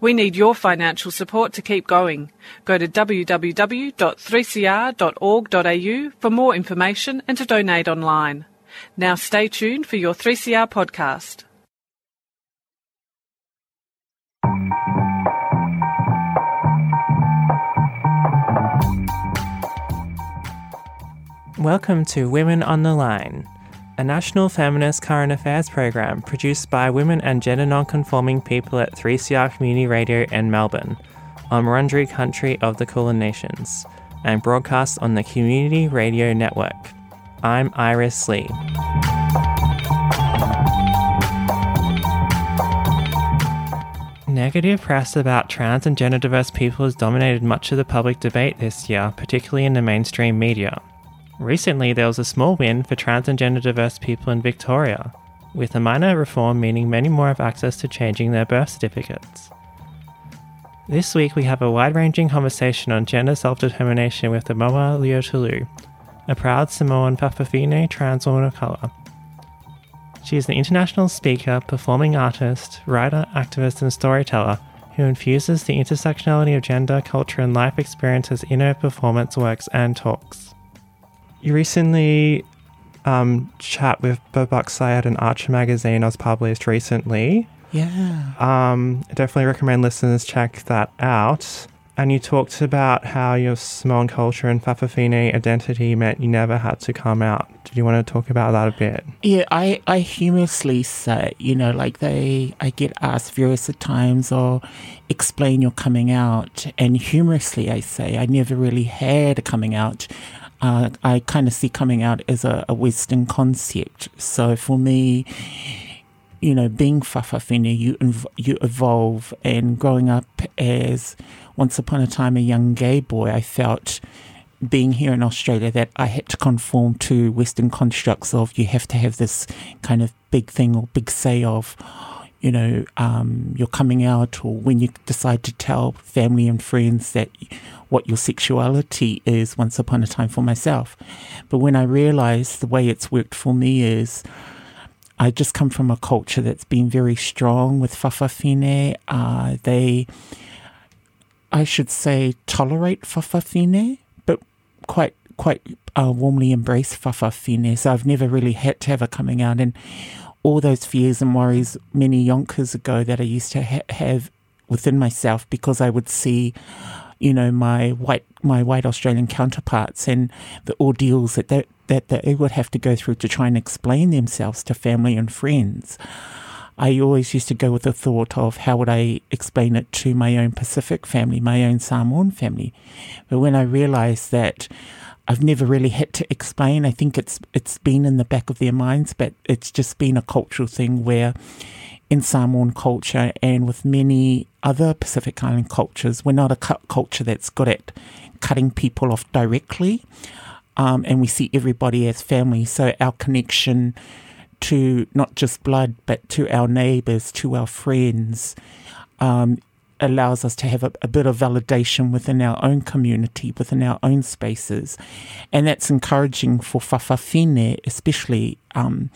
We need your financial support to keep going. Go to www.3cr.org.au for more information and to donate online. Now stay tuned for your 3CR podcast. Welcome to Women on the Line, a national feminist current affairs program produced by women and gender non-conforming people at 3CR Community Radio in Melbourne, on Wurundjeri country of the Kulin Nations, and broadcast on the Community Radio Network. I'm Iris Lee. Negative press about trans and gender diverse people has dominated much of the public debate this year, particularly in the mainstream media. Recently, there was a small win for trans and gender diverse people in Victoria, with a minor reform meaning many more have access to changing their birth certificates. This week, we have a wide ranging conversation on gender self determination with Amao Leota Lu, a proud Samoan Fa'afafine trans woman of colour. She is an international speaker, performing artist, writer, activist, and storyteller who infuses the intersectionality of gender, culture, and life experiences in her performance works and talks. You recently um, chat with Babak Syed and Archer magazine I was published recently. Yeah. Um, I definitely recommend listeners check that out. And you talked about how your Samoan culture and Fa'afafine identity meant you never had to come out. Did you want to talk about that a bit? Yeah, I, I humorously say, you know, like they, I get asked various times or explain your coming out. And humorously, I say, I never really had a coming out. Uh, I kind of see coming out as a, a Western concept. So for me, you know, being fa'afafine, you inv- you evolve. And growing up as once upon a time a young gay boy, I felt being here in Australia that I had to conform to Western constructs of you have to have this kind of big thing or big say of, you know, um, you're coming out or when you decide to tell family and friends that what your sexuality is once upon a time for myself. But when I realized the way it's worked for me is I just come from a culture that's been very strong with fa'afafine. Uh, they, I should say, tolerate fa'afafine, but quite quite uh, warmly embrace fa'afafine. So I've never really had to have a coming out. And all those fears and worries many yonkers ago that I used to ha- have within myself because I would see you know my white my white Australian counterparts and the ordeals that they, that they would have to go through to try and explain themselves to family and friends. I always used to go with the thought of how would I explain it to my own Pacific family, my own Samoan family. But when I realized that I've never really had to explain, I think it's it's been in the back of their minds, but it's just been a cultural thing where in Samoan culture and with many other Pacific Island cultures, we're not a cu- culture that's good at cutting people off directly. Um, and we see everybody as family. So our connection to not just blood, but to our neighbors, to our friends, um, allows us to have a, a, bit of validation within our own community, within our own spaces. And that's encouraging for fa'afafine, especially, um,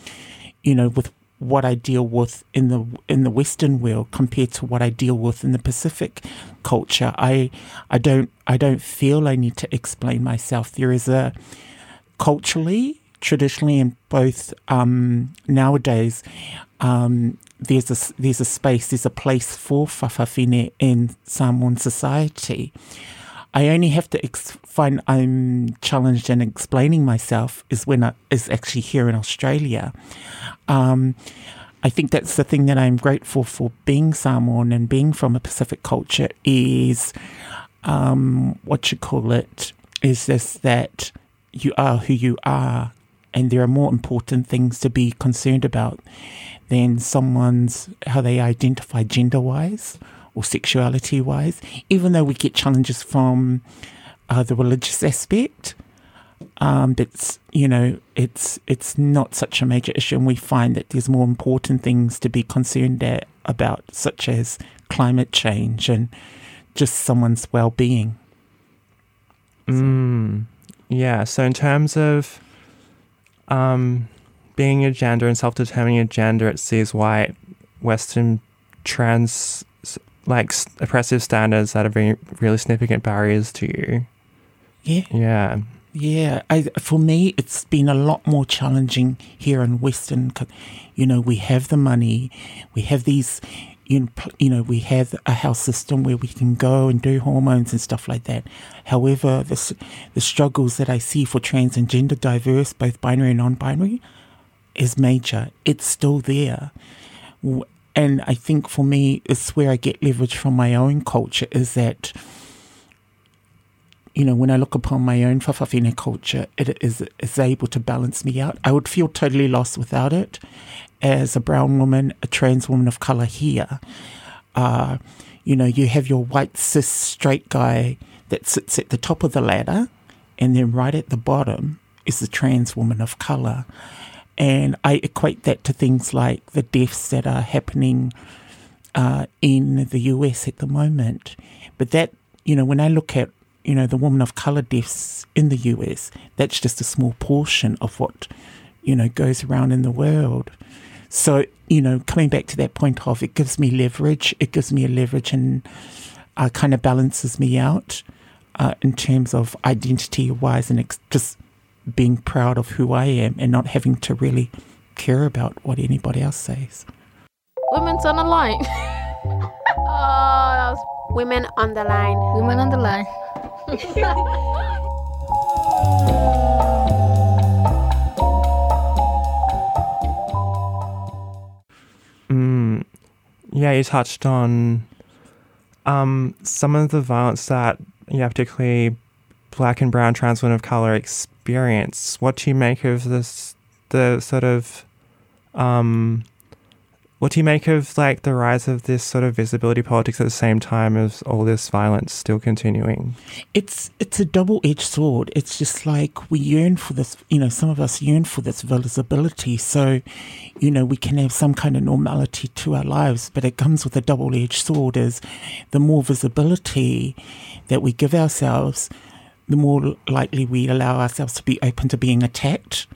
you know, with what I deal with in the in the Western world compared to what I deal with in the Pacific culture. I I don't I don't feel I need to explain myself. There is a culturally, traditionally, and both um, nowadays. Um, there's a there's a space, there's a place for fa'afafine in Samoan society. I only have to ex- find I'm challenged in explaining myself is when I is actually here in Australia. Um, I think that's the thing that I'm grateful for being Samoan and being from a Pacific culture is um, what you call it is this that you are who you are, and there are more important things to be concerned about than someone's how they identify gender wise or sexuality wise, even though we get challenges from uh, the religious aspect. Um, it's you know it's it's not such a major issue, and we find that there's more important things to be concerned at, about, such as climate change and just someone's well-being. Mm, yeah. So in terms of um, being a gender and self-determining a gender, it sees white, Western, trans, like oppressive standards that are very really significant barriers to you. Yeah. Yeah. Yeah, I, for me, it's been a lot more challenging here in Western. You know, we have the money, we have these, you know, we have a health system where we can go and do hormones and stuff like that. However, the the struggles that I see for trans and gender diverse, both binary and non-binary, is major. It's still there, and I think for me, it's where I get leverage from my own culture. Is that you know, when I look upon my own Fa'afafine culture, it is, is able to balance me out. I would feel totally lost without it. As a brown woman, a trans woman of colour here, uh, you know, you have your white cis straight guy that sits at the top of the ladder, and then right at the bottom is the trans woman of colour. And I equate that to things like the deaths that are happening uh, in the US at the moment. But that, you know, when I look at you know, the woman of color deaths in the US, that's just a small portion of what, you know, goes around in the world. So, you know, coming back to that point of it gives me leverage, it gives me a leverage and uh, kind of balances me out uh, in terms of identity wise and ex- just being proud of who I am and not having to really care about what anybody else says. Women's on the line. oh, was... Women on the line. Women on the line. yeah, you touched on um, some of the violence that, yeah, particularly black and brown trans women of color experience. What do you make of this, the sort of um, what do you make of like the rise of this sort of visibility politics at the same time as all this violence still continuing? It's it's a double edged sword. It's just like we yearn for this. You know, some of us yearn for this visibility. So, you know, we can have some kind of normality to our lives, but it comes with a double edged sword. Is the more visibility that we give ourselves, the more likely we allow ourselves to be open to being attacked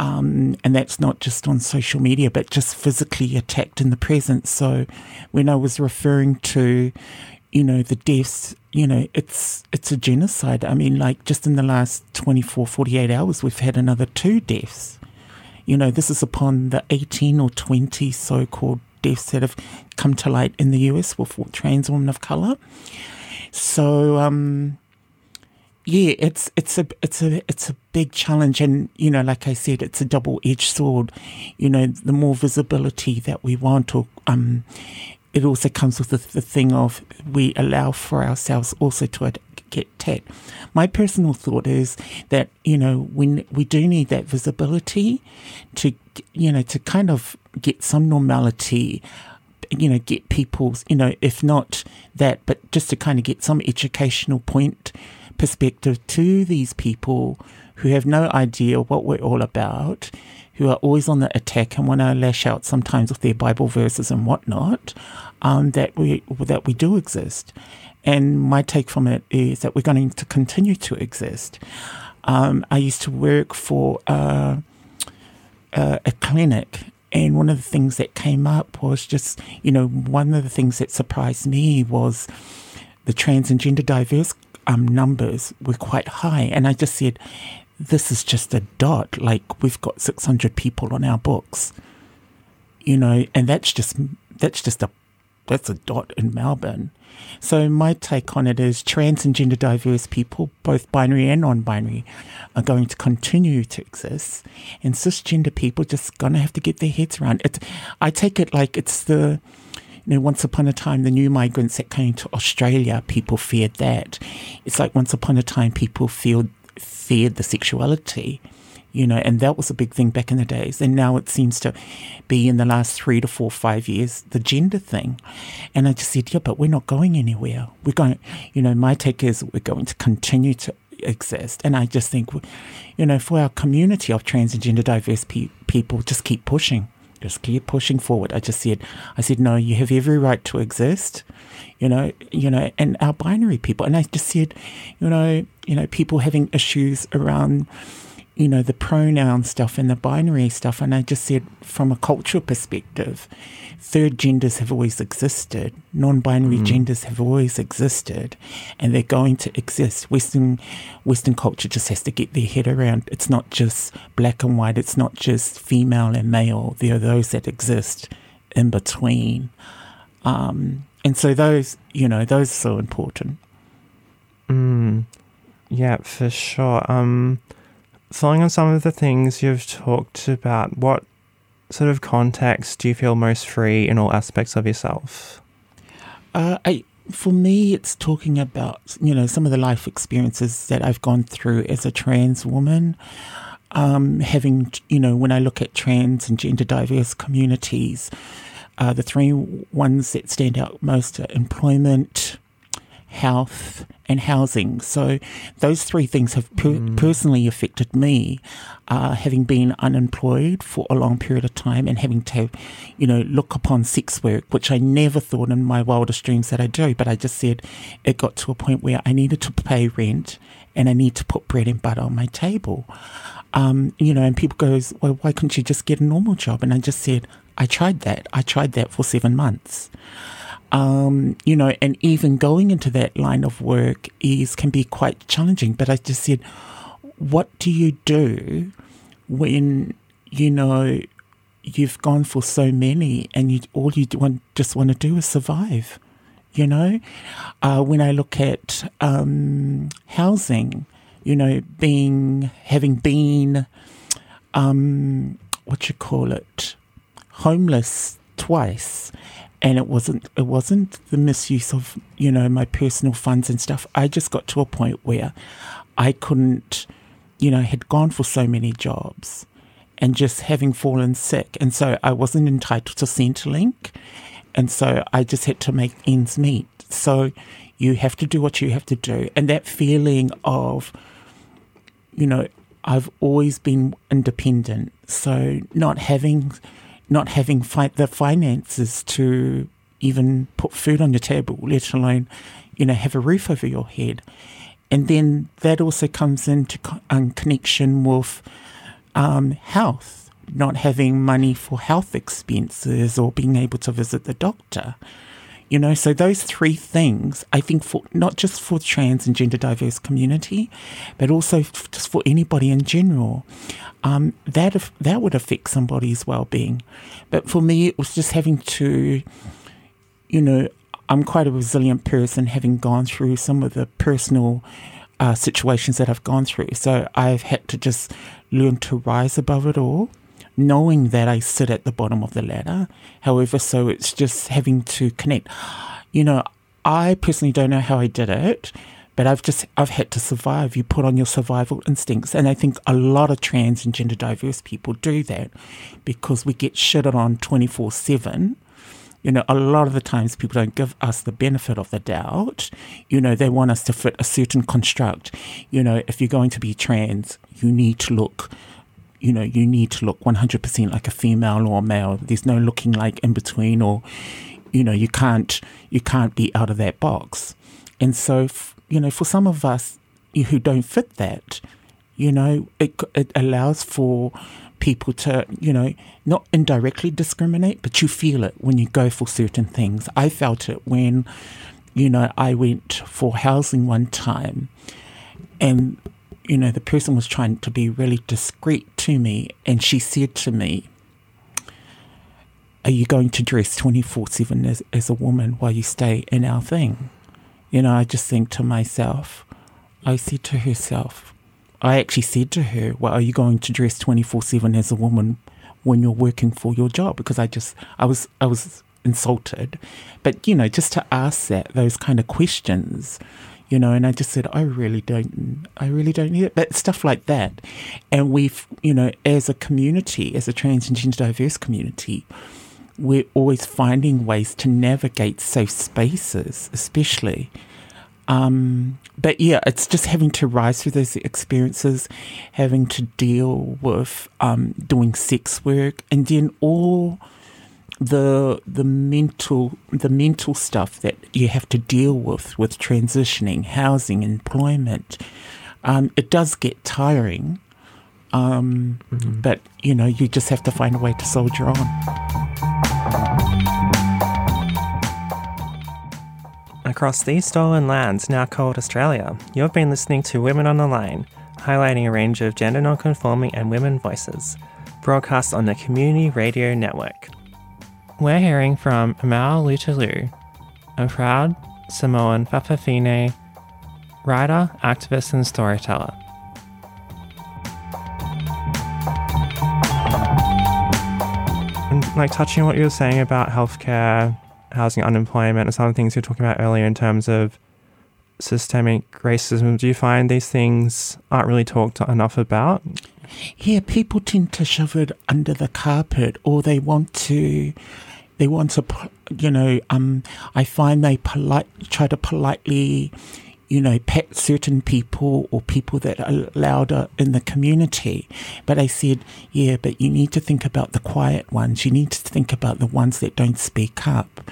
um, and that's not just on social media, but just physically attacked in the present. So when I was referring to, you know, the deaths, you know, it's it's a genocide. I mean, like just in the last 24, 48 hours, we've had another two deaths. You know, this is upon the 18 or 20 so called deaths that have come to light in the US with trans women of color. So, um, yeah, it's it's a it's a it's a big challenge, and you know, like I said, it's a double edged sword. You know, the more visibility that we want, or um, it also comes with the, the thing of we allow for ourselves also to get attacked. My personal thought is that you know when we do need that visibility to you know to kind of get some normality you know, get people's, you know, if not that, but just to kind of get some educational point perspective to these people who have no idea what we're all about, who are always on the attack and want to lash out sometimes with their Bible verses and whatnot, um, that we that we do exist. And my take from it is that we're going to continue to exist. Um, I used to work for uh, uh, a clinic and one of the things that came up was just, you know, one of the things that surprised me was the trans and gender diverse um, numbers were quite high. And I just said, this is just a dot. Like we've got 600 people on our books, you know, and that's just, that's just a, that's a dot in Melbourne. So my take on it is trans and gender diverse people, both binary and non-binary, are going to continue to exist, and cisgender people just gonna have to get their heads around it. I take it like it's the know, once upon a time, the new migrants that came to Australia, people feared that. It's like once upon a time, people feared, feared the sexuality. you know, and that was a big thing back in the days. And now it seems to be in the last three to four, five years, the gender thing. And I just said, yeah, but we're not going anywhere. We're going, you know, my take is we're going to continue to exist. And I just think, you know, for our community of trans and gender diverse pe- people, just keep pushing. Just keep pushing forward. I just said, I said, no, you have every right to exist, you know, you know, and our binary people. And I just said, you know, you know, people having issues around you know, the pronoun stuff and the binary stuff. And I just said, from a cultural perspective, third genders have always existed, non binary mm. genders have always existed, and they're going to exist. Western, Western culture just has to get their head around it's not just black and white, it's not just female and male. There are those that exist in between. Um, and so those, you know, those are so important. Mm. Yeah, for sure. Um, following on some of the things you've talked about, what sort of context do you feel most free in all aspects of yourself? Uh, I, for me, it's talking about you know some of the life experiences that I've gone through as a trans woman. Um, having you know when I look at trans and gender diverse communities, uh, the three ones that stand out most are employment, health, and housing. So those three things have per- mm. personally affected me, uh, having been unemployed for a long period of time and having to, you know, look upon sex work, which I never thought in my wildest dreams that I'd do. But I just said it got to a point where I needed to pay rent and I need to put bread and butter on my table. Um, you know, and people goes, well, why couldn't you just get a normal job? And I just said, I tried that. I tried that for seven months. Um, you know, and even going into that line of work is can be quite challenging. But I just said, what do you do when you know you've gone for so many and you all you want just want to do is survive? You know, uh, when I look at um, housing, you know, being having been um, what you call it, homeless twice and it wasn't it wasn't the misuse of you know my personal funds and stuff. I just got to a point where i couldn't you know had gone for so many jobs and just having fallen sick. And so i wasn't entitled to centrelink. And so i just had to make ends meet. So you have to do what you have to do. And that feeling of you know i've always been independent. So not having not having fi- the finances to even put food on your table, let alone, you know, have a roof over your head. And then that also comes into co- um, connection with um, health, not having money for health expenses or being able to visit the doctor. You know, so those three things, I think, for not just for trans and gender diverse community, but also f- just for anybody in general, um, that that would affect somebody's well being. But for me, it was just having to, you know, I'm quite a resilient person, having gone through some of the personal uh, situations that I've gone through. So I've had to just learn to rise above it all knowing that I sit at the bottom of the ladder. However, so it's just having to connect. You know, I personally don't know how I did it, but I've just I've had to survive. You put on your survival instincts, and I think a lot of trans and gender diverse people do that because we get shitted on twenty four seven. You know, a lot of the times people don't give us the benefit of the doubt. You know, they want us to fit a certain construct. You know, if you're going to be trans, you need to look you know, you need to look 100% like a female or a male. There's no looking like in between or, you know, you can't, you can't be out of that box. And so, you know, for some of us who don't fit that, you know, it, it allows for people to, you know, not indirectly discriminate, but you feel it when you go for certain things. I felt it when, you know, I went for housing one time and you know, the person was trying to be really discreet to me, and she said to me, Are you going to dress 24 7 as, as a woman while you stay in our thing? You know, I just think to myself, I said to herself, I actually said to her, Well, are you going to dress 24 7 as a woman when you're working for your job? Because I just, I was, I was insulted. But, you know, just to ask that, those kind of questions, you know, and I just said, I really don't, I really don't need it, but stuff like that. And we've, you know, as a community, as a trans and gender diverse community, we're always finding ways to navigate safe spaces, especially. Um, but yeah, it's just having to rise through those experiences, having to deal with um, doing sex work, and then all the the mental the mental stuff that you have to deal with with transitioning, housing, employment. Um, it does get tiring, um, mm-hmm. but you know you just have to find a way to soldier on. Across these stolen lands now called Australia, you've been listening to Women on the Line, highlighting a range of gender nonconforming and women voices, broadcast on the Community Radio Network. We're hearing from Amao Leota Lu, a proud Samoan Fa'afafine writer, activist, and storyteller. And like touching on what you were saying about healthcare housing unemployment and some of the things you were talking about earlier in terms of systemic racism, do you find these things aren't really talked enough about? Yeah, people tend to shove it under the carpet or they want to they want to you know um I find they polite try to politely you know, pet certain people or people that are louder in the community. But I said, yeah, but you need to think about the quiet ones. You need to think about the ones that don't speak up.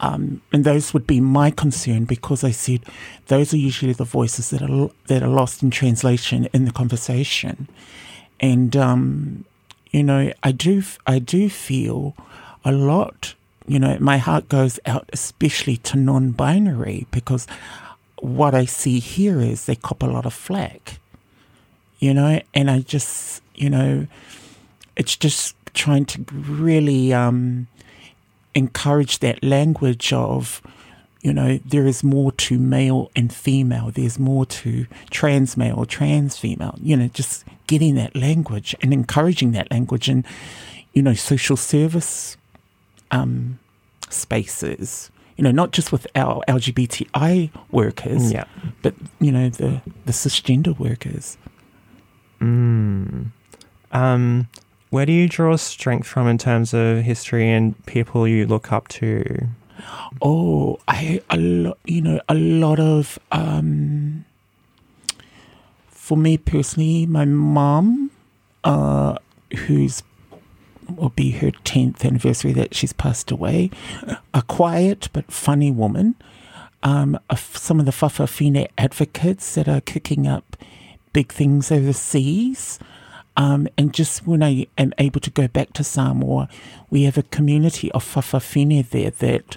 Um, and those would be my concern because I said those are usually the voices that are that are lost in translation in the conversation, and um, you know I do I do feel a lot. You know, my heart goes out especially to non-binary because what I see here is they cop a lot of flack. You know, and I just you know, it's just trying to really. Um, encourage that language of, you know, there is more to male and female, there's more to trans male, trans female, you know, just getting that language and encouraging that language and, you know, social service um, spaces. You know, not just with our LGBTI workers, yeah. but you know the the cisgender workers. Mm. Um, where do you draw strength from in terms of history and people you look up to? Oh, I a lot, you know, a lot of um, for me personally, my mom, uh, who's will be her tenth anniversary that she's passed away, a quiet but funny woman. Um, some of the Fa'afafine advocates that are kicking up big things overseas. Um, and just when I am able to go back to Samoa, we have a community of Fa'afafine there that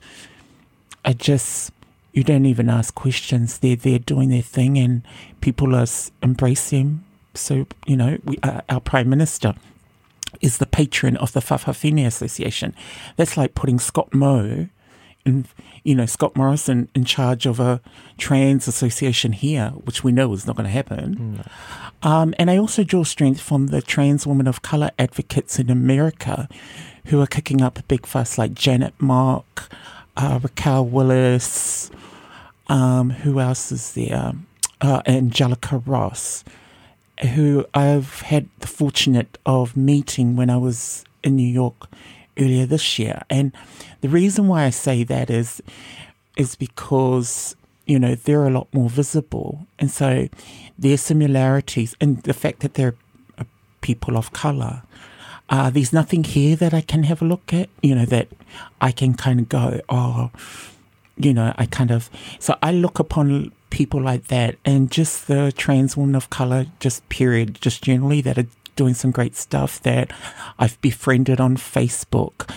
I just, you don't even ask questions. They're there doing their thing and people are embracing. So, you know, we, uh, our Prime Minister is the patron of the Fa'afafine Association. That's like putting Scott Moe and you know Scott Morrison in charge of a trans association here, which we know is not going to happen. Mm. Um, and I also draw strength from the trans women of color advocates in America who are kicking up a big fuss, like Janet Mock, uh, Raquel Willis. Um, who else is there? Uh, Angelica Ross, who I've had the fortunate of meeting when I was in New York earlier this year. And the reason why I say that is is because you know they're a lot more visible, and so their similarities and the fact that they're people of color. Uh, there's nothing here that I can have a look at, you know, that I can kind of go, oh, you know, I kind of, so I look upon people like that and just the trans women of color, just period, just generally that are doing some great stuff that I've befriended on Facebook.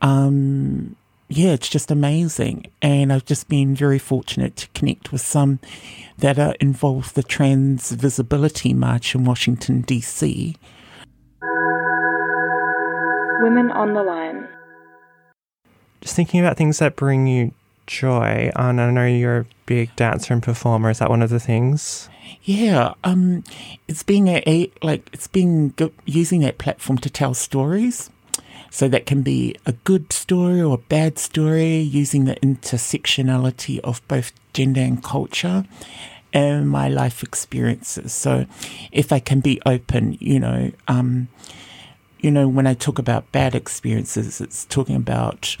Um, yeah, it's just amazing. And I've just been very fortunate to connect with some that are involved the Trans Visibility March in Washington, D.C. Women on the Line. Just thinking about things that bring you joy, and I know you're a big dancer and performer. Is that one of the things? Yeah, um, it's being a, a like it's being using that platform to tell stories. So that can be a good story or a bad story using the intersectionality of both gender and culture and my life experiences. So if I can be open, you know, um, you know, when I talk about bad experiences, it's talking about,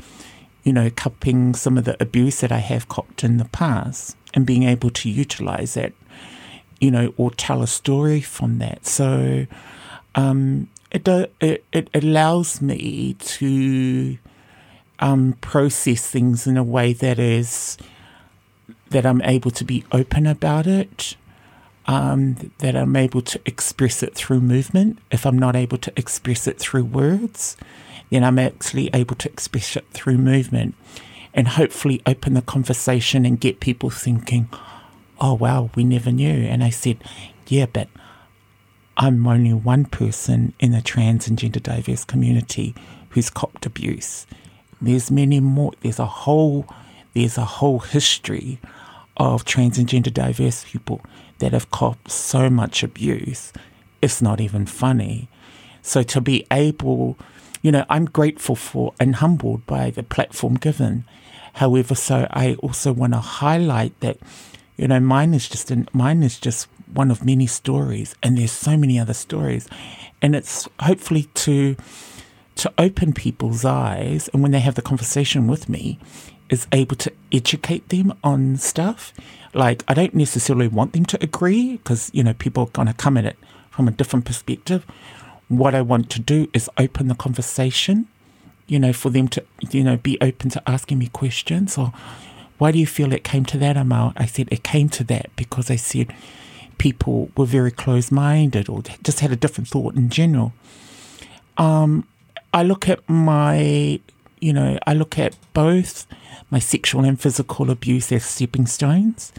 you know, cupping some of the abuse that I have copped in the past and being able to utilize it, you know, or tell a story from that. So um, it, it, it allows me to um, process things in a way that is that I'm able to be open about it, um, that I'm able to express it through movement. If I'm not able to express it through words, then I'm actually able to express it through movement and hopefully open the conversation and get people thinking, oh, wow, we never knew. And I said, yeah, but I'm only one person in the trans and gender diverse community who's copped abuse. There's many more. There's a whole, there's a whole history of trans and gender diverse people that have copped so much abuse, it's not even funny. So to be able, you know, I'm grateful for and humbled by the platform given. However, so I also want to highlight that, you know, mine is just an, mine is just one of many stories, and there's so many other stories, and it's hopefully to to open people's eyes, and when they have the conversation with me, is able to educate them on stuff. Like, I don't necessarily want them to agree because, you know, people are going to come at it from a different perspective. What I want to do is open the conversation, you know, for them to, you know, be open to asking me questions or why do you feel it came to that amount? I said it came to that because I said people were very close minded or just had a different thought in general. Um, I look at my, you know, I look at both my sexual and physical abuse as stepping stones.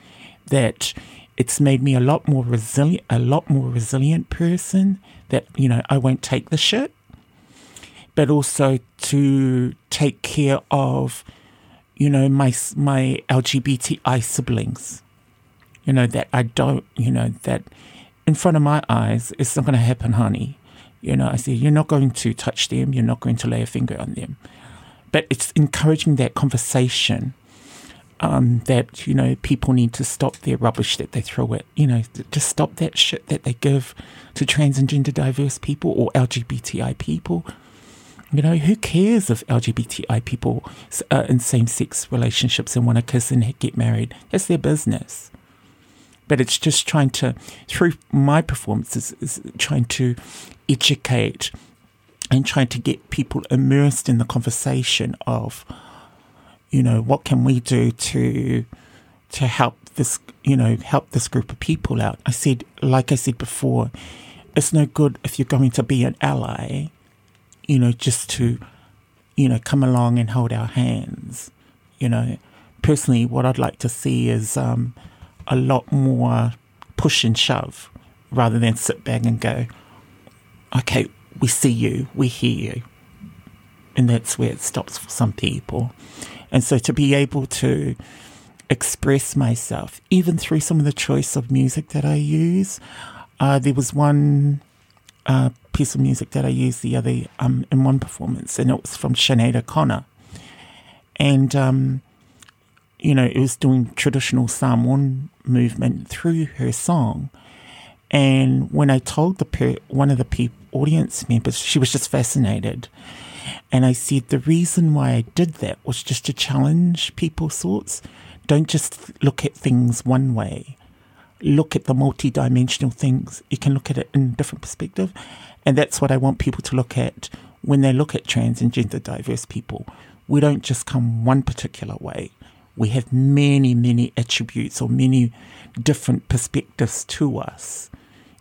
That it's made me a lot more resilient, a lot more resilient person. That you know I won't take the shit, but also to take care of, you know, my my LGBTI siblings. You know that I don't, you know that in front of my eyes, it's not going to happen, honey. You know, I say, you're not going to touch them. You're not going to lay a finger on them but it's encouraging that conversation um, that you know people need to stop their rubbish that they throw at you know to stop that shit that they give to trans and gender diverse people or LGBTI people. You know who cares if LGBTI people uh, in same sex relationships and want to kiss and get married? That's their business. But it's just trying to through my performances is trying to educate and trying to get people immersed in the conversation of, you know, what can we do to to help this, you know, help this group of people out. I said, like I said before, it's no good if you're going to be an ally, you know, just to, you know, come along and hold our hands. You know, personally, what I'd like to see is um, a lot more push and shove rather than sit back and go, okay, we see you, we hear you. And that's where it stops for some people. And so to be able to express myself, even through some of the choice of music that I use, uh, there was one uh, piece of music that I used the other um, in one performance, and it was from Sinead O'Connor. And, um, you know, it was doing traditional Samoan movement through her song. And when I told the per- one of the people, audience members, she was just fascinated. And I said the reason why I did that was just to challenge people's thoughts. Don't just look at things one way. Look at the multi-dimensional things. You can look at it in different perspective. And that's what I want people to look at when they look at trans and gender diverse people. We don't just come one particular way. We have many, many attributes or many different perspectives to us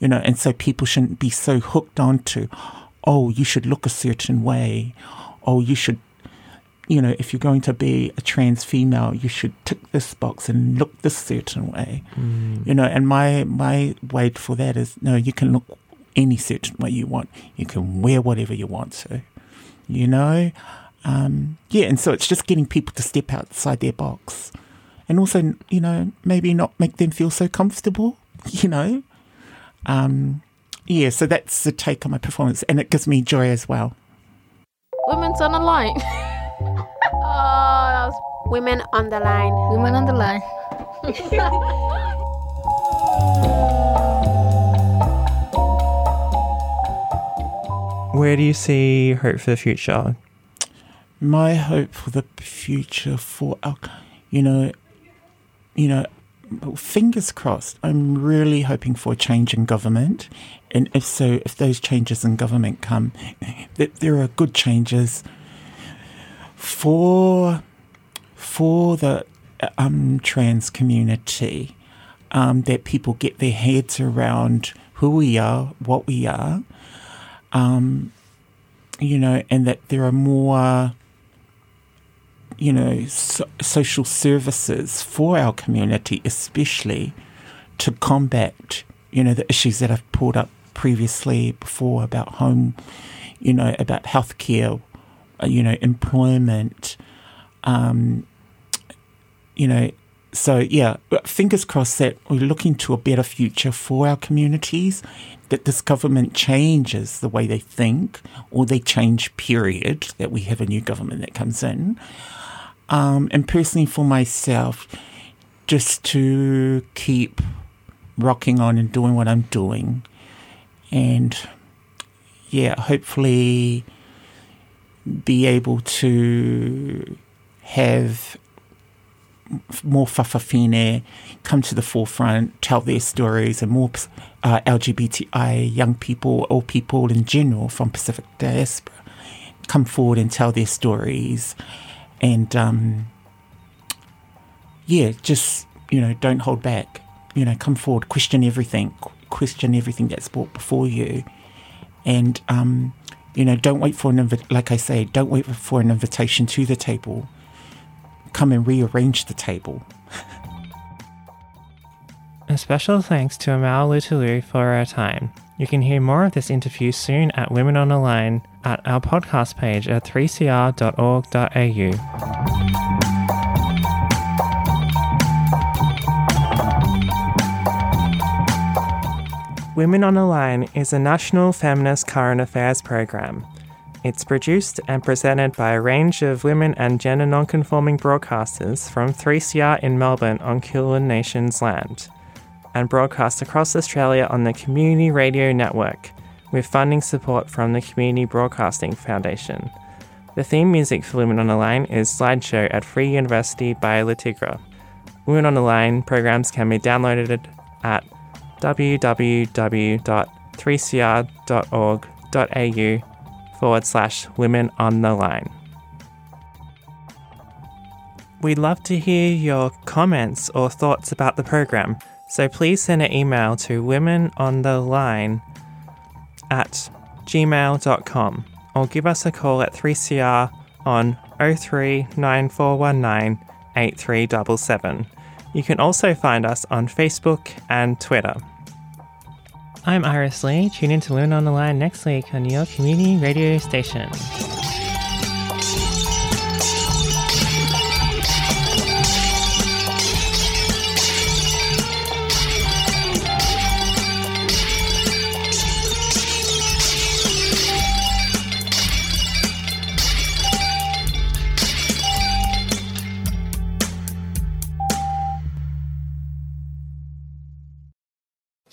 you know, and so people shouldn't be so hooked on to, oh, you should look a certain way, oh, you should, you know, if you're going to be a trans female, you should tick this box and look this certain way, mm. you know. And my my way for that is no, you can look any certain way you want, you can wear whatever you want to, you know. Um, yeah, and so it's just getting people to step outside their box, and also, you know, maybe not make them feel so comfortable, you know um, yeah, so that's the take on my performance, and it gives me joy as well. Women's on the line. oh, that was Women on the line. women on the line. Where do you see hope for the future? my hope for the future for our, you know, you know, fingers crossed. I'm really hoping for a change in government, and if so, if those changes in government come, that there are good changes for for the um, trans community. Um, that people get their heads around who we are, what we are, um, you know, and that there are more you know, so, social services for our community, especially to combat, you know, the issues that I've pulled up previously before about home, you know, about healthcare, uh, you know, employment, um, you know, so yeah, fingers crossed that we're looking to a better future for our communities. That this government changes the way they think, or they change. Period. That we have a new government that comes in, um, and personally for myself, just to keep rocking on and doing what I'm doing, and yeah, hopefully be able to have more fa'afafine come to the forefront, tell their stories, and more uh, LGBTI young people or people in general from Pacific diaspora come forward and tell their stories. And um, yeah, just, you know, don't hold back. You know, come forward, question everything, question everything that's brought before you. And, um, you know, don't wait for an invi- like I say, don't wait for an invitation to the table. Come and rearrange the table. A special thanks to Amao Leota Lu for her time. You can hear more of this interview soon at Women on the Line at our podcast page at 3cr.org.au. Women on the Line is a national feminist current affairs program. It's produced and presented by a range of women and gender nonconforming broadcasters from 3CR in Melbourne on Kulin Nation's land and broadcast across Australia on the Community Radio Network, with funding support from the Community Broadcasting Foundation. The theme music for Women on the Line is Slideshow at Free University by Le Tigre. Women on the Line programs can be downloaded at www.3cr.org.au forward slash Women on the Line. We'd love to hear your comments or thoughts about the program. So please send an email to womenontheline at gmail.com or give us a call at 3CR on 039419 8377. You can also find us on Facebook and Twitter. I'm Iris Lee. Tune in to Women on the Line next week on your community radio station.